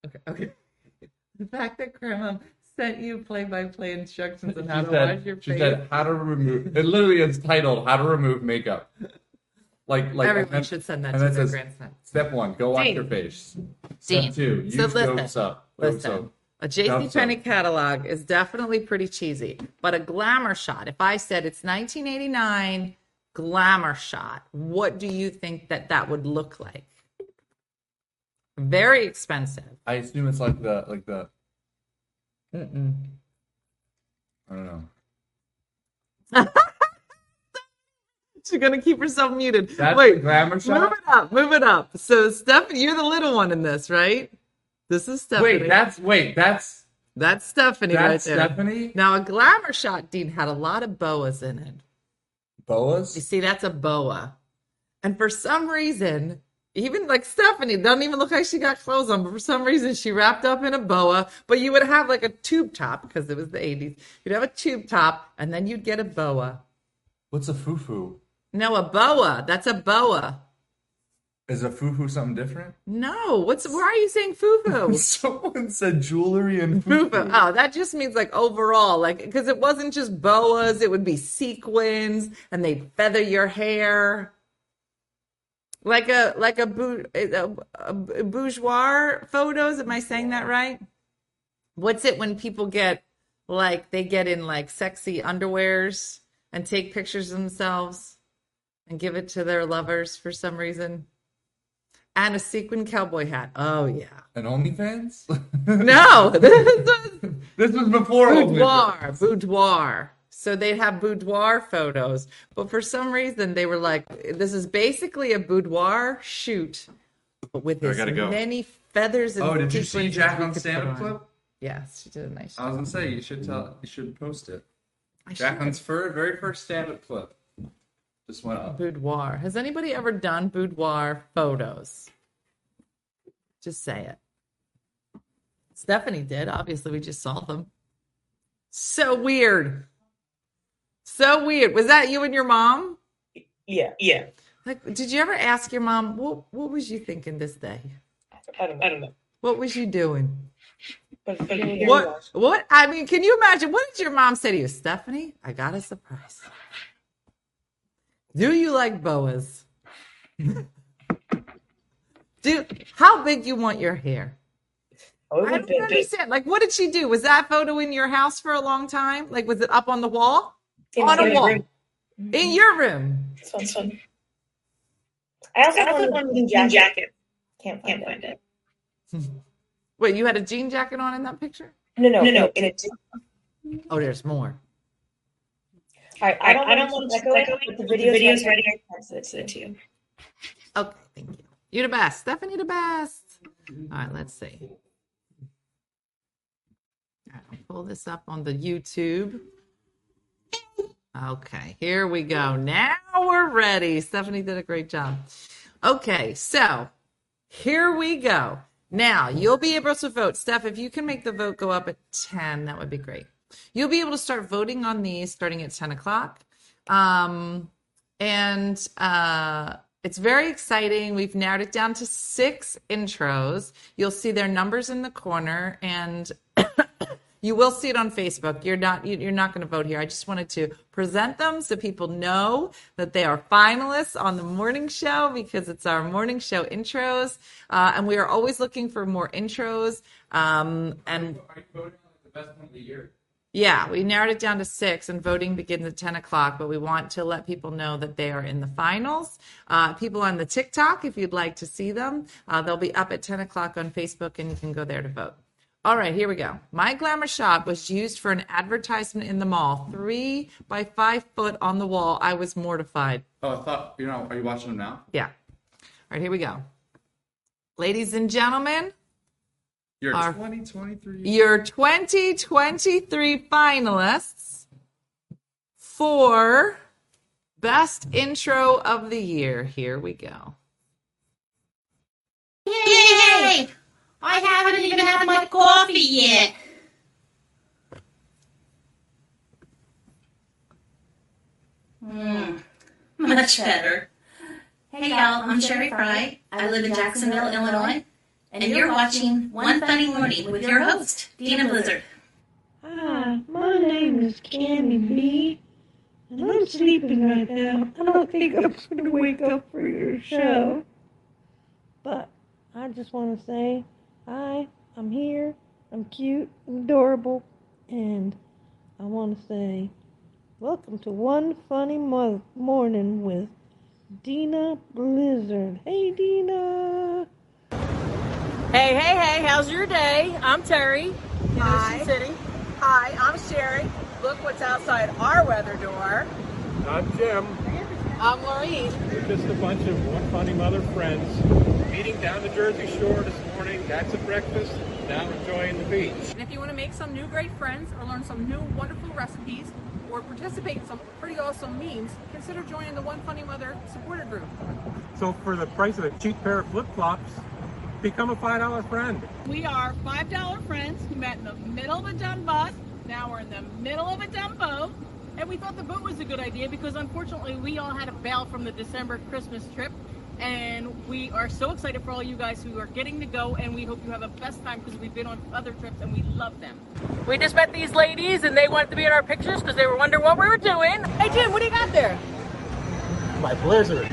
Okay, okay. The fact that grandma sent you play by play instructions on how she to said, wash your she face. said how to remove. It literally is titled "How to Remove Makeup." Like like Everyone then- should send that to then their says, grandson. Step one: Go wash your face. Dean. Step two: Use So listen, Dove soap. Dove Listen, soap. a JC Penney catalog is definitely pretty cheesy, but a glamour shot. If I said it's 1989 glamour shot, what do you think that that would look like? Very expensive. I assume it's like the like the. Mm-mm. I don't know. She's gonna keep herself muted. That's Wait, glamour shot? Move it up. Move it up. So, Stephanie, you're the little one in this, right? This is Stephanie. Wait, that's wait, that's that's Stephanie that's right there. Stephanie. Now, a glamour shot, Dean, had a lot of boas in it. Boas? You see, that's a boa. And for some reason, even like Stephanie doesn't even look like she got clothes on, but for some reason she wrapped up in a boa. But you would have like a tube top because it was the 80s. You'd have a tube top and then you'd get a boa. What's a foo-foo? No, a boa. That's a boa. Is a foo-foo something different? No, what's why are you saying foo-foo? Someone said jewelry and Foo-foo. foo-foo. Oh, that just means like overall, like because it wasn't just boas, it would be sequins, and they'd feather your hair, like a like a, bou- a, a bourgeois photos. Am I saying that right? What's it when people get like they get in like sexy underwears and take pictures of themselves and give it to their lovers for some reason? And a sequin cowboy hat. Oh yeah. And OnlyFans? No, this was this was before OnlyFans. boudoir, boudoir. So they'd have boudoir photos, but for some reason they were like, "This is basically a boudoir shoot, but with as go. many feathers and Oh, did you see Jack on could stand up clip? Yes, she did a nice I was gonna say you should tell you should post it. I Jack should. Hunt's very first stand up clip just went up. Boudoir. Has anybody ever done boudoir photos? Just say it. Stephanie did. Obviously, we just saw them. So weird. So weird. Was that you and your mom? Yeah, yeah. Like, did you ever ask your mom what what was you thinking this day? I don't, I don't know. What was you doing? But, but What what I mean, can you imagine what did your mom say to you, Stephanie? I got a surprise. Do you like boas? Do how big you want your hair? Oh, I don't understand. Like, what did she do? Was that photo in your house for a long time? Like, was it up on the wall? In on a wall. room. In your room? This one's fun. I also have one with a jean jacket. Can't find, Can't find it. Wait, you had a jean jacket on in that picture? No, no, no, no. In a, Oh, there's more. All right, I don't, I don't want to echo it, but the video's, video's ready. I can send it to you. Okay, thank you. You're the best. Stephanie, the best. All right, let's see. All right, I'll pull this up on the YouTube. Okay, here we go. Now we're ready. Stephanie did a great job. Okay, so here we go. Now you'll be able to vote. Steph, if you can make the vote go up at 10, that would be great. You'll be able to start voting on these starting at 10 o'clock. Um, and uh, it's very exciting. We've narrowed it down to six intros. You'll see their numbers in the corner, and you will see it on Facebook. You're not you- you're not going to vote here. I just wanted to present them so people know that they are finalists on the morning show because it's our morning show intros, uh, and we are always looking for more intros. Um, and Are you voting on the best one of the year? Yeah, we narrowed it down to six, and voting begins at 10 o'clock. But we want to let people know that they are in the finals. Uh, people on the TikTok, if you'd like to see them, uh, they'll be up at 10 o'clock on Facebook, and you can go there to vote. All right, here we go. My Glamour Shop was used for an advertisement in the mall, three by five foot on the wall. I was mortified. Oh, I thought you know. Are you watching them now? Yeah. All right, here we go. Ladies and gentlemen, You're Our- 2023. your 2023 finalists for best intro of the year. Here we go. Yay! I haven't even had my coffee yet. Mm, much better. Hey y'all, I'm Sherry Fry. I live in Jacksonville, Illinois, and you're watching One Funny Morning with your host, Dena Blizzard. Hi, my name is Candy B, and I'm sleeping right now. I don't think I'm going to wake up for your show. But I just want to say, hi, I'm here, I'm cute, and adorable, and I want to say, welcome to One Funny Mo- Morning with Dena Blizzard. Hey, Dena! Hey, hey, hey, how's your day? I'm Terry in Hi. Ocean City. Hi, I'm Sherry. Look what's outside our weather door. I'm Jim. I'm Maureen. We're just a bunch of one funny mother friends meeting down the Jersey Shore this morning. Got some breakfast, now we're enjoying the beach. And if you want to make some new great friends or learn some new wonderful recipes or participate in some pretty awesome memes, consider joining the One Funny Mother supporter group. So for the price of a cheap pair of flip-flops, become a $5 friend. We are $5 friends who met in the middle of a dumb bus. Now we're in the middle of a dumb boat. And we thought the boat was a good idea because unfortunately we all had to bail from the December Christmas trip. And we are so excited for all you guys who are getting to go and we hope you have a best time because we've been on other trips and we love them. We just met these ladies and they wanted to be in our pictures because they were wondering what we were doing. Hey Jim, what do you got there? My Blizzard.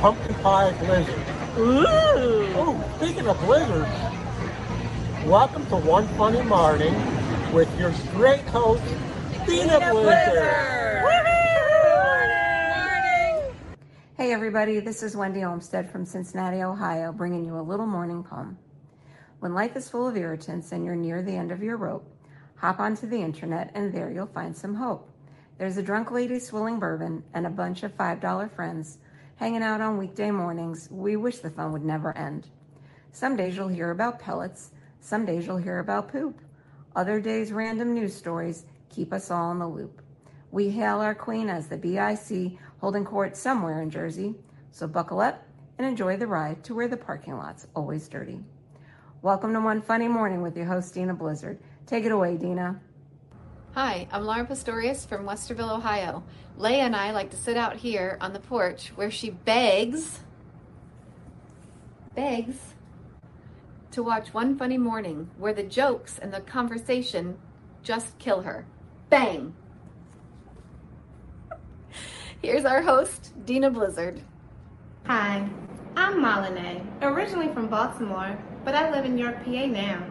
Pumpkin pie Blizzard. Ooh! Oh, speaking of blizzards, welcome to One Funny Morning with your great host, Dena, Blizzard. Hey everybody, this is Wendy Olmsted from Cincinnati, Ohio, bringing you a little morning poem. When life is full of irritants and you're near the end of your rope, hop onto the internet and there you'll find some hope. There's a drunk lady swilling bourbon and a bunch of $5 friends hanging out on weekday mornings. We wish the fun would never end. Some days you'll hear about pellets, some days you'll hear about poop. Other days, random news stories keep us all in the loop. We hail our queen as the BIC holding court somewhere in Jersey, so buckle up and enjoy the ride to where the parking lot's always dirty. Welcome to One Funny Morning with your host, Dena Blizzard. Take it away, Dena. Hi, I'm Lauren Pastorius from Westerville, Ohio. Leia and I like to sit out here on the porch where she begs, begs to watch One Funny Morning, where the jokes and the conversation just kill her. Bang! Here's our host, Dena Blizzard. Hi, I'm Malene, originally from Baltimore, but I live in York, PA now.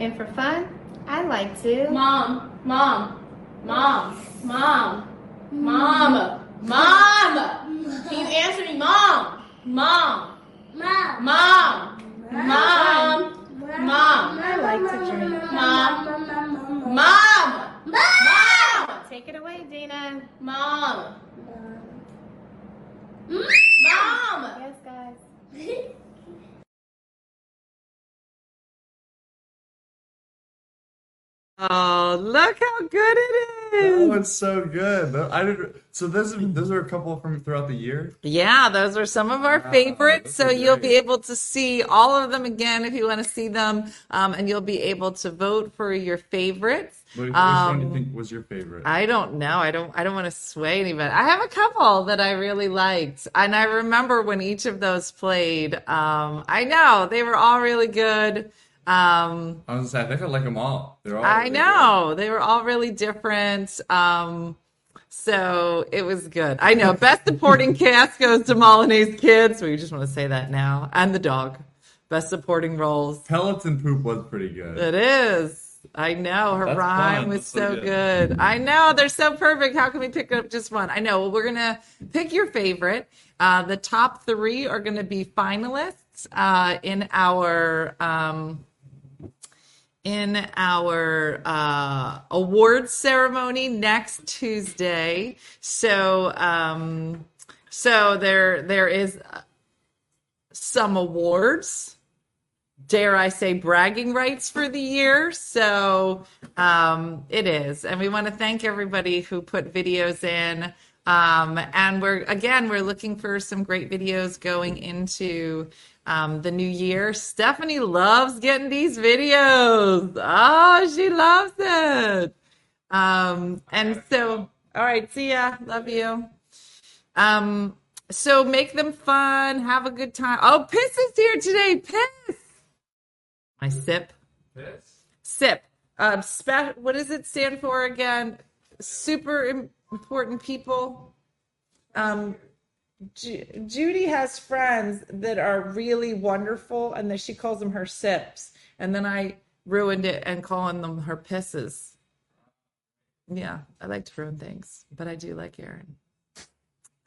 And for fun, I like to. Mom, mom, mom, mom, mom, mom. Can you answer me, mom, mom, mom, mom, mom, mom? I like to drink. Mom, mom, mom. Mom Take it away, Dena. Mom. Mom. Yes, guys. Oh, look how good it is! Oh, it's so good. I did. So those are those are a couple from throughout the year. Yeah, those are some of our Wow, favorites. So you'll be able to see all of them again if you want to see them, um, and you'll be able to vote for your favorites. Which, which one do you Um, think was your favorite? I don't know. I don't. I don't want to sway anybody. I have a couple that I really liked, and I remember when each of those played. Um, I know they were all really good. Um, I was gonna say I think I like them all. They're all. I really know they were all really different. Um, so it was good. I know best supporting cast goes to Malene's Kids. We just want to say that now, and the dog. Best supporting roles. good. Peloton poop was pretty good. It is. I know her That's rhyme fun. was That's so so good. good. I know they're so perfect. How can we pick up just one? I know. Well, we're gonna pick your favorite. Uh, the top three are gonna be finalists uh, in our um, in our uh, awards ceremony next Tuesday. So um, so there there is some awards dare I say, bragging rights for the year. So um, it is. And we want to thank everybody who put videos in. Um, and we're, again, we're looking for some great videos going into um, the new year. Stephanie loves getting these videos. Oh, she loves it. Um, and so, all right, see ya. Love you. Um, so make them fun, have a good time. Oh, Piss is here today. Piss. My sip. Piss. Sip. Um, spe- what does it stand for again? Super important people. Um, Ju- Judy has friends that are really wonderful, and that she calls them her sips, and then I ruined it and calling them her pisses. Yeah, I like to ruin things, but I do like Erin.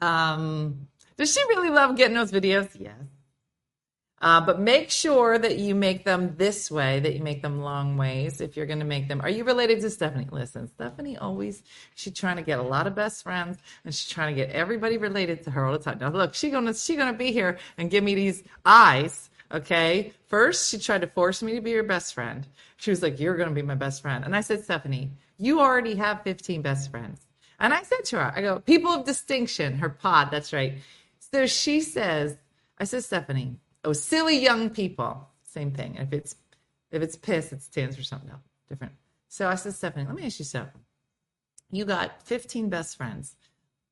Um, does she really love getting those videos? Yes. Uh, but make sure that you make them this way, that you make them long ways if you're going to make them. Are you related to Stephanie? Listen, Stephanie always, she's trying to get a lot of best friends and she's trying to get everybody related to her all the time. Now, look, she's going to, she's going to be here and give me these eyes. Okay. First, she tried to force me to be your best friend. She was like, You're going to be my best friend. And I said, Stephanie, you already have 15 best friends. And I said to her, I go, people of distinction, her pod, that's right. So she says, I said, Stephanie, oh, silly young people, same thing. If it's if it's piss, it stands for something else, different. So I said, Stephanie, let me ask you something. You got 15 best friends.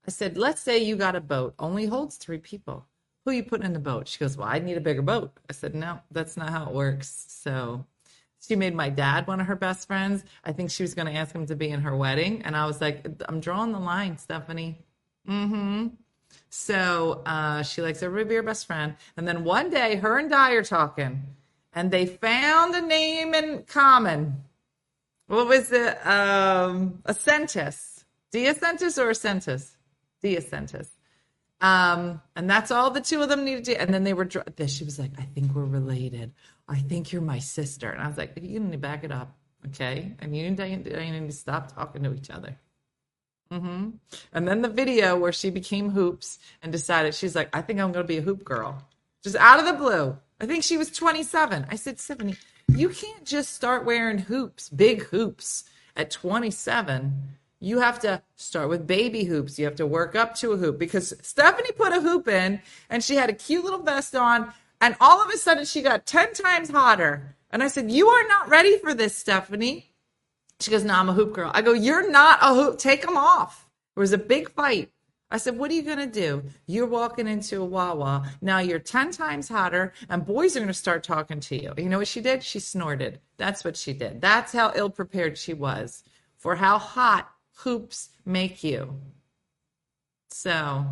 I said, let's say you got a boat, only holds three people. Who you putting in the boat? She goes, Well, I need a bigger boat. I said, No, that's not how it works. So she made my dad one of her best friends. I think she was going to ask him to be in her wedding. And I was like, I'm drawing the line, Stephanie. Mm-hmm. So uh, she likes everybody to be her best friend. And then one day, her and Di are talking, and they found a name in common. What was it? Um, Acentus. Diacentus or Acentus? Diacentus. Um, and that's all the two of them needed to. And then they were. she was like, "I think we're related. I think you're my sister." And I was like, "You need to back it up, okay? And you and Diane, Diane need to stop talking to each other." Hmm And then the video where she became hoops and decided she's like, I think I'm going to be a hoop girl, just out of the blue. I think she was 27. I said, Stephanie, you can't just start wearing hoops, big hoops at 27. You have to start with baby hoops. You have to work up to a hoop because Stephanie put a hoop in and she had a cute little vest on, and all of a sudden she got 10 times hotter. And I said, You are not ready for this, Stephanie. She goes, No, I'm a hoop girl. I go, You're not a hoop. Take them off. There was a big fight. I said, What are you going to do? You're walking into a Wawa. Now you're 10 times hotter, and boys are going to start talking to you. You know what she did? She snorted. That's what she did. That's how ill prepared she was for how hot hoops make you. So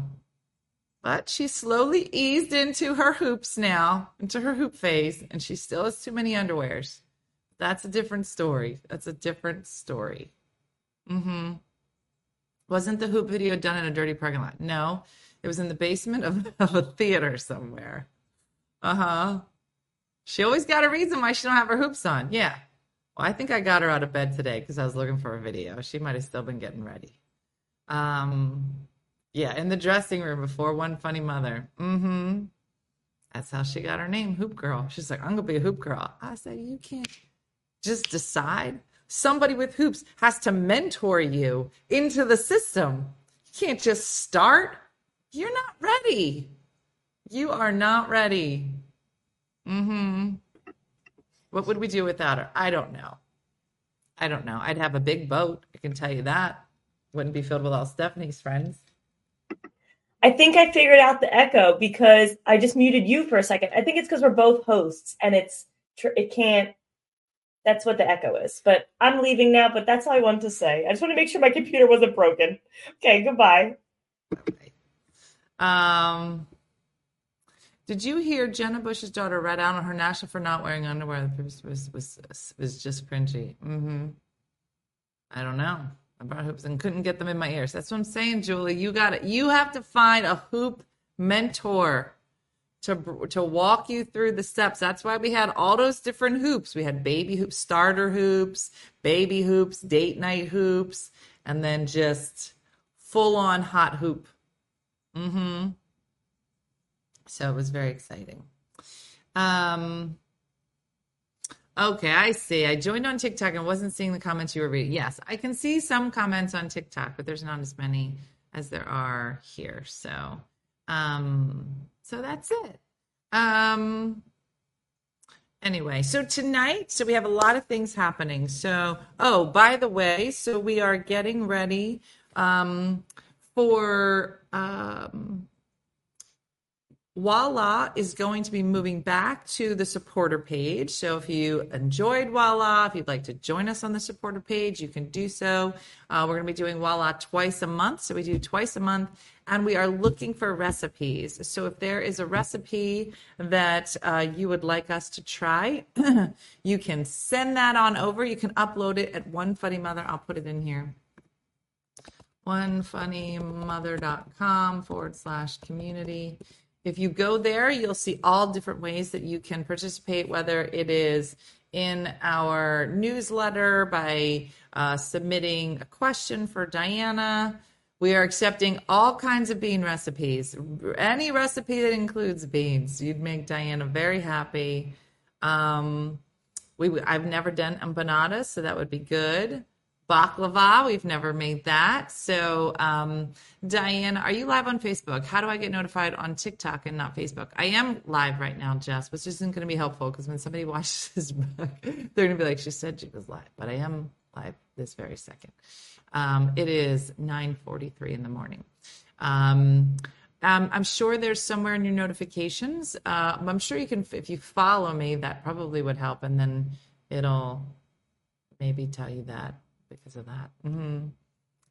But she slowly eased into her hoops now, into her hoop phase, and she still has too many underwears. That's a different story. That's a different story. Mm-hmm. Wasn't the hoop video done in a dirty parking lot? No, it was in the basement of, of a theater somewhere. Uh-huh. She always got a reason why she don't have her hoops on. Yeah. Well, I think I got her out of bed today because I was looking for a video. She might have still been getting ready. Um, yeah, in the dressing room before one funny mother. Mm-hmm. That's how she got her name, Hoop Girl. She's like, I'm gonna be a hoop girl. I said, you can't just decide. Somebody with hoops has to mentor you into the system. You can't just start. You're not ready. You are not ready. Mm-hmm. What would we do without her? I don't know. I don't know. I'd have a big boat. I can tell you that. Wouldn't be filled with all Stephanie's friends. I think I figured out the echo because I just muted you for a second. I think it's because we're both hosts and it's it can't. That's what the echo is. But I'm leaving now. But that's all I wanted to say. I just want to make sure my computer wasn't broken. Okay, goodbye. Um, did you hear Jenna Bush's daughter read out on her national for not wearing underwear? Was was was was just cringy. Mm-hmm. I don't know. I brought hoops and couldn't get them in my ears. That's what I'm saying, Julie. You got it. You have to find a hoop mentor to to walk you through the steps. That's why we had all those different hoops. We had baby hoops, starter hoops, baby hoops, date night hoops, and then just full on hot hoop. Mm-hmm. So it was very exciting. Um, okay, I see. I joined on TikTok and wasn't seeing the comments you were reading. Yes, I can see some comments on TikTok, but there's not as many as there are here. So, um, so that's it. Um, anyway, so tonight, so we have a lot of things happening. So, oh, by the way, so we are getting ready um, for um, Voila is going to be moving back to the supporter page. So if you enjoyed Voila, if you'd like to join us on the supporter page, you can do so. Uh, we're going to be doing Voila twice a month. So we do twice a month and we are looking for recipes. So if there is a recipe that uh, you would like us to try, you can send that on over. You can upload it at One Funny Mother. I'll put it in here onefunnymother.com forward slash community. If you go there, you'll see all different ways that you can participate, whether it is in our newsletter by uh, submitting a question for Diana. We are accepting all kinds of bean recipes. Any recipe that includes beans, you'd make Diana very happy. Um, we I've never done empanadas, so that would be good baklava. We've never made that. So, um, Diane, are you live on Facebook? How do I get notified on TikTok and not Facebook? I am live right now, Jess, which isn't going to be helpful because when somebody watches this they're going to be like, she said she was live, but I am live this very second. Um, it is 9.43 in the morning. Um, um, I'm sure there's somewhere in your notifications. Uh, I'm sure you can, if you follow me, that probably would help. And then it'll maybe tell you that because of that. Mm-hmm.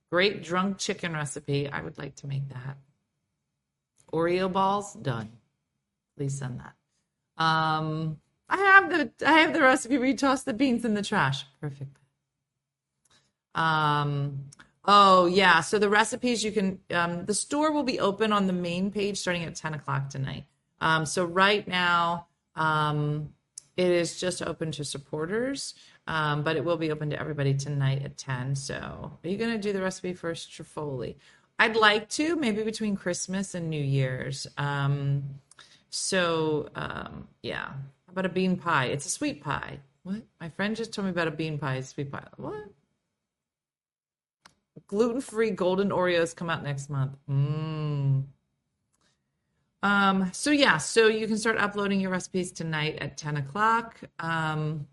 Great drunk chicken recipe. I would like to make that. Oreo balls done. Please send that. Um, I have the I have the recipe you toss the beans in the trash. Perfect. Um, oh yeah. So the recipes you can um, the store will be open on the main page starting at ten o'clock tonight. Um, so right now um, it is just open to supporters. Um, but it will be open to everybody tonight at 10. So, are you going to do the recipe for Struffoli? I'd like to, maybe between Christmas and New Year's. Um, so, um, yeah. How about a bean pie? It's a sweet pie. What? My friend just told me about a bean pie, sweet pie. What? Gluten free golden Oreos come out next month. Mmm. Um, so yeah, so you can start uploading your recipes tonight at 10 o'clock. Um,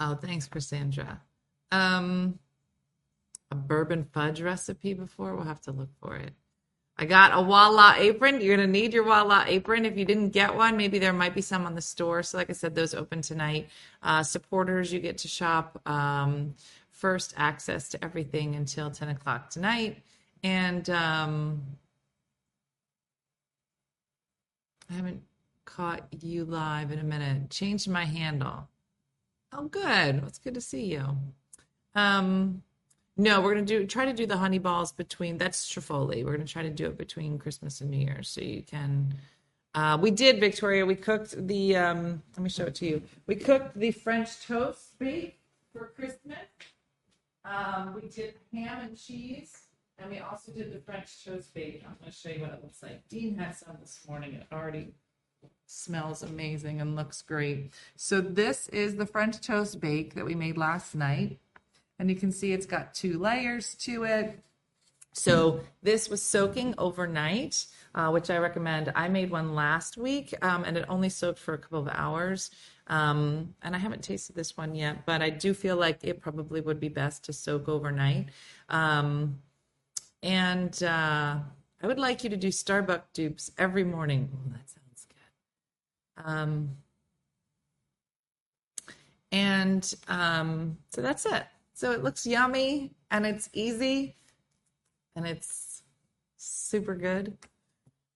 Oh, thanks, Cassandra. Um, a bourbon fudge recipe before. We'll have to look for it. I got a Voila apron. You're going to need your Voila apron. If you didn't get one, maybe there might be some on the store. So, like I said, those open tonight. Uh, supporters, you get to shop um, first access to everything until 10 o'clock tonight. And um, I haven't caught you live in a minute. Changed my handle. Oh, good. It's good to see you. Um, no, we're gonna do try to do the honey balls between. That's Trifoli. We're gonna try to do it between Christmas and New Year's, so you can. Uh, we did, Victoria. We cooked the. Um, let me show it to you. We cooked the French toast bake for Christmas. Um, we did ham and cheese, and we also did the French toast bake. I'm to show you what it looks like. Dean had some this morning. It already smells amazing and looks great. So this is the French toast bake that we made last night. And you can see it's got two layers to it. So this was soaking overnight, uh, which I recommend. I made one last week, um, and it only soaked for a couple of hours. Um, and I haven't tasted this one yet, but I do feel like it probably would be best to soak overnight. Um, and uh, I would like you to do Starbucks dupes every morning. Oh. Um, and um, so that's it. So it looks yummy and it's easy and it's super good.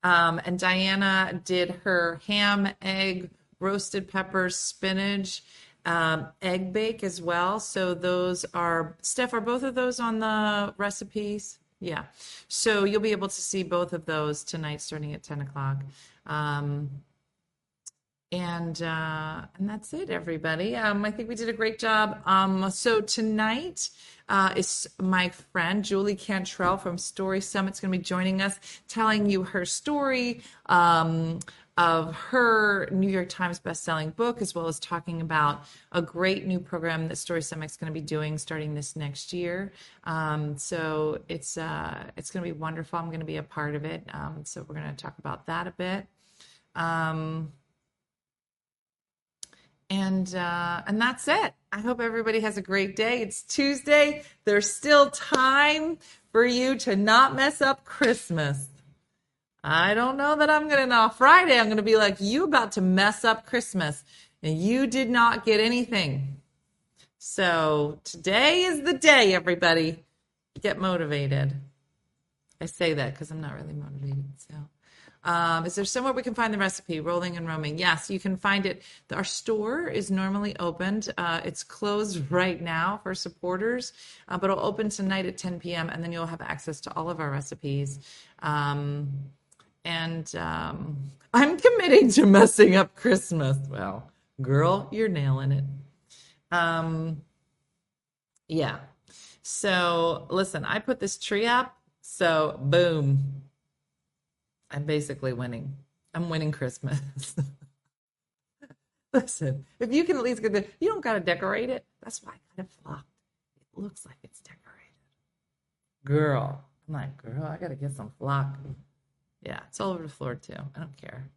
Um, and Diana did her ham, egg, roasted peppers, spinach, um, egg bake as well. So those are, Steph, are both of those on the recipes? Yeah. So you'll be able to see both of those tonight starting at 10 o'clock. Um, and uh, and that's it, everybody. Um, I think we did a great job. Um, so tonight uh, is my friend Julie Cantrell from Story Summit's going to be joining us, telling you her story um, of her New York Times bestselling book, as well as talking about a great new program that Story Summit's going to be doing starting this next year. Um, so it's uh, it's going to be wonderful. I'm going to be a part of it. Um, so we're going to talk about that a bit. Um, and uh, and that's it. I hope everybody has a great day. It's Tuesday. There's still time for you to not mess up Christmas. I don't know that I'm gonna know. Friday, I'm gonna be like, you about to mess up Christmas, and you did not get anything. So today is the day, everybody. Get motivated. I say that because I'm not really motivated. So. Um, is there somewhere we can find the recipe, rolling and roaming? Yes, you can find it. Our store is normally opened. Uh, it's closed right now for supporters, uh, but it'll open tonight at 10 p.m. and then you'll have access to all of our recipes. Um, and um, I'm committing to messing up Christmas. Well, girl, you're nailing it. Um, yeah. So listen, I put this tree up. So boom, I'm basically winning. I'm winning Christmas. Listen, if you can at least get the, you don't got to decorate it. That's why I kind of flopped. It looks like it's decorated. Girl, I'm like, girl, I got to get some flock. Yeah, it's all over the floor too. I don't care.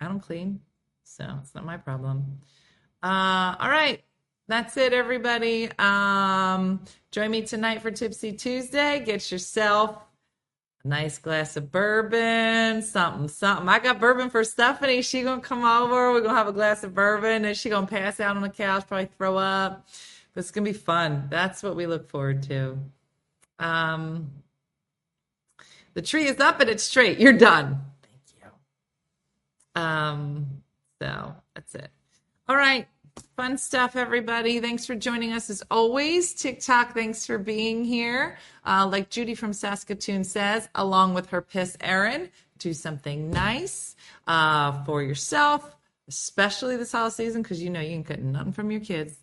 I don't clean, so it's not my problem. Uh, all right. That's it, everybody. Um, join me tonight for Tipsy Tuesday. Get yourself a nice glass of bourbon, something, something. I got bourbon for Stephanie. She gonna come over. We're gonna have a glass of bourbon, and she gonna pass out on the couch, probably throw up. But it's gonna be fun. That's what we look forward to. Um, the tree is up and it's straight. You're done. Thank you. Um, so that's it. All right. Fun stuff, everybody. Thanks for joining us as always. TikTok, thanks for being here. Uh, like Judy from Saskatoon says, along with her piss Erin, do something nice uh, for yourself, especially this holiday season, because you know you can get nothing from your kids,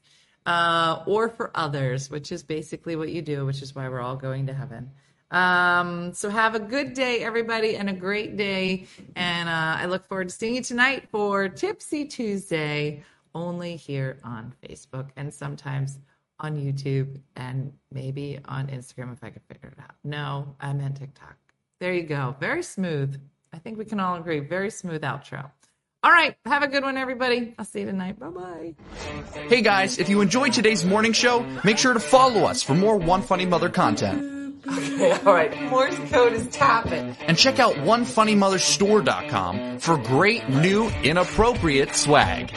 uh, or for others, which is basically what you do, which is why we're all going to heaven. Um, so have a good day, everybody, and a great day. And uh, I look forward to seeing you tonight for Tipsy Tuesday only here on Facebook and sometimes on YouTube and maybe on Instagram if I could figure it out. No, I meant TikTok. There you go. Very smooth. I think we can all agree. Very smooth outro. All right. Have a good one, everybody. I'll see you tonight. Bye bye. Hey guys, if you enjoyed today's morning show, make sure to follow us for more One Funny Mother content. Okay, all right. Morse code is tapping. And check out OneFunnyMotherStore.com for great new inappropriate swag.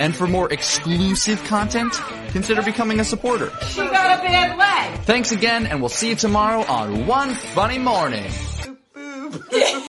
And for more exclusive content, consider becoming a supporter. She got a bad leg. Thanks again, and we'll see you tomorrow on One Funny Morning.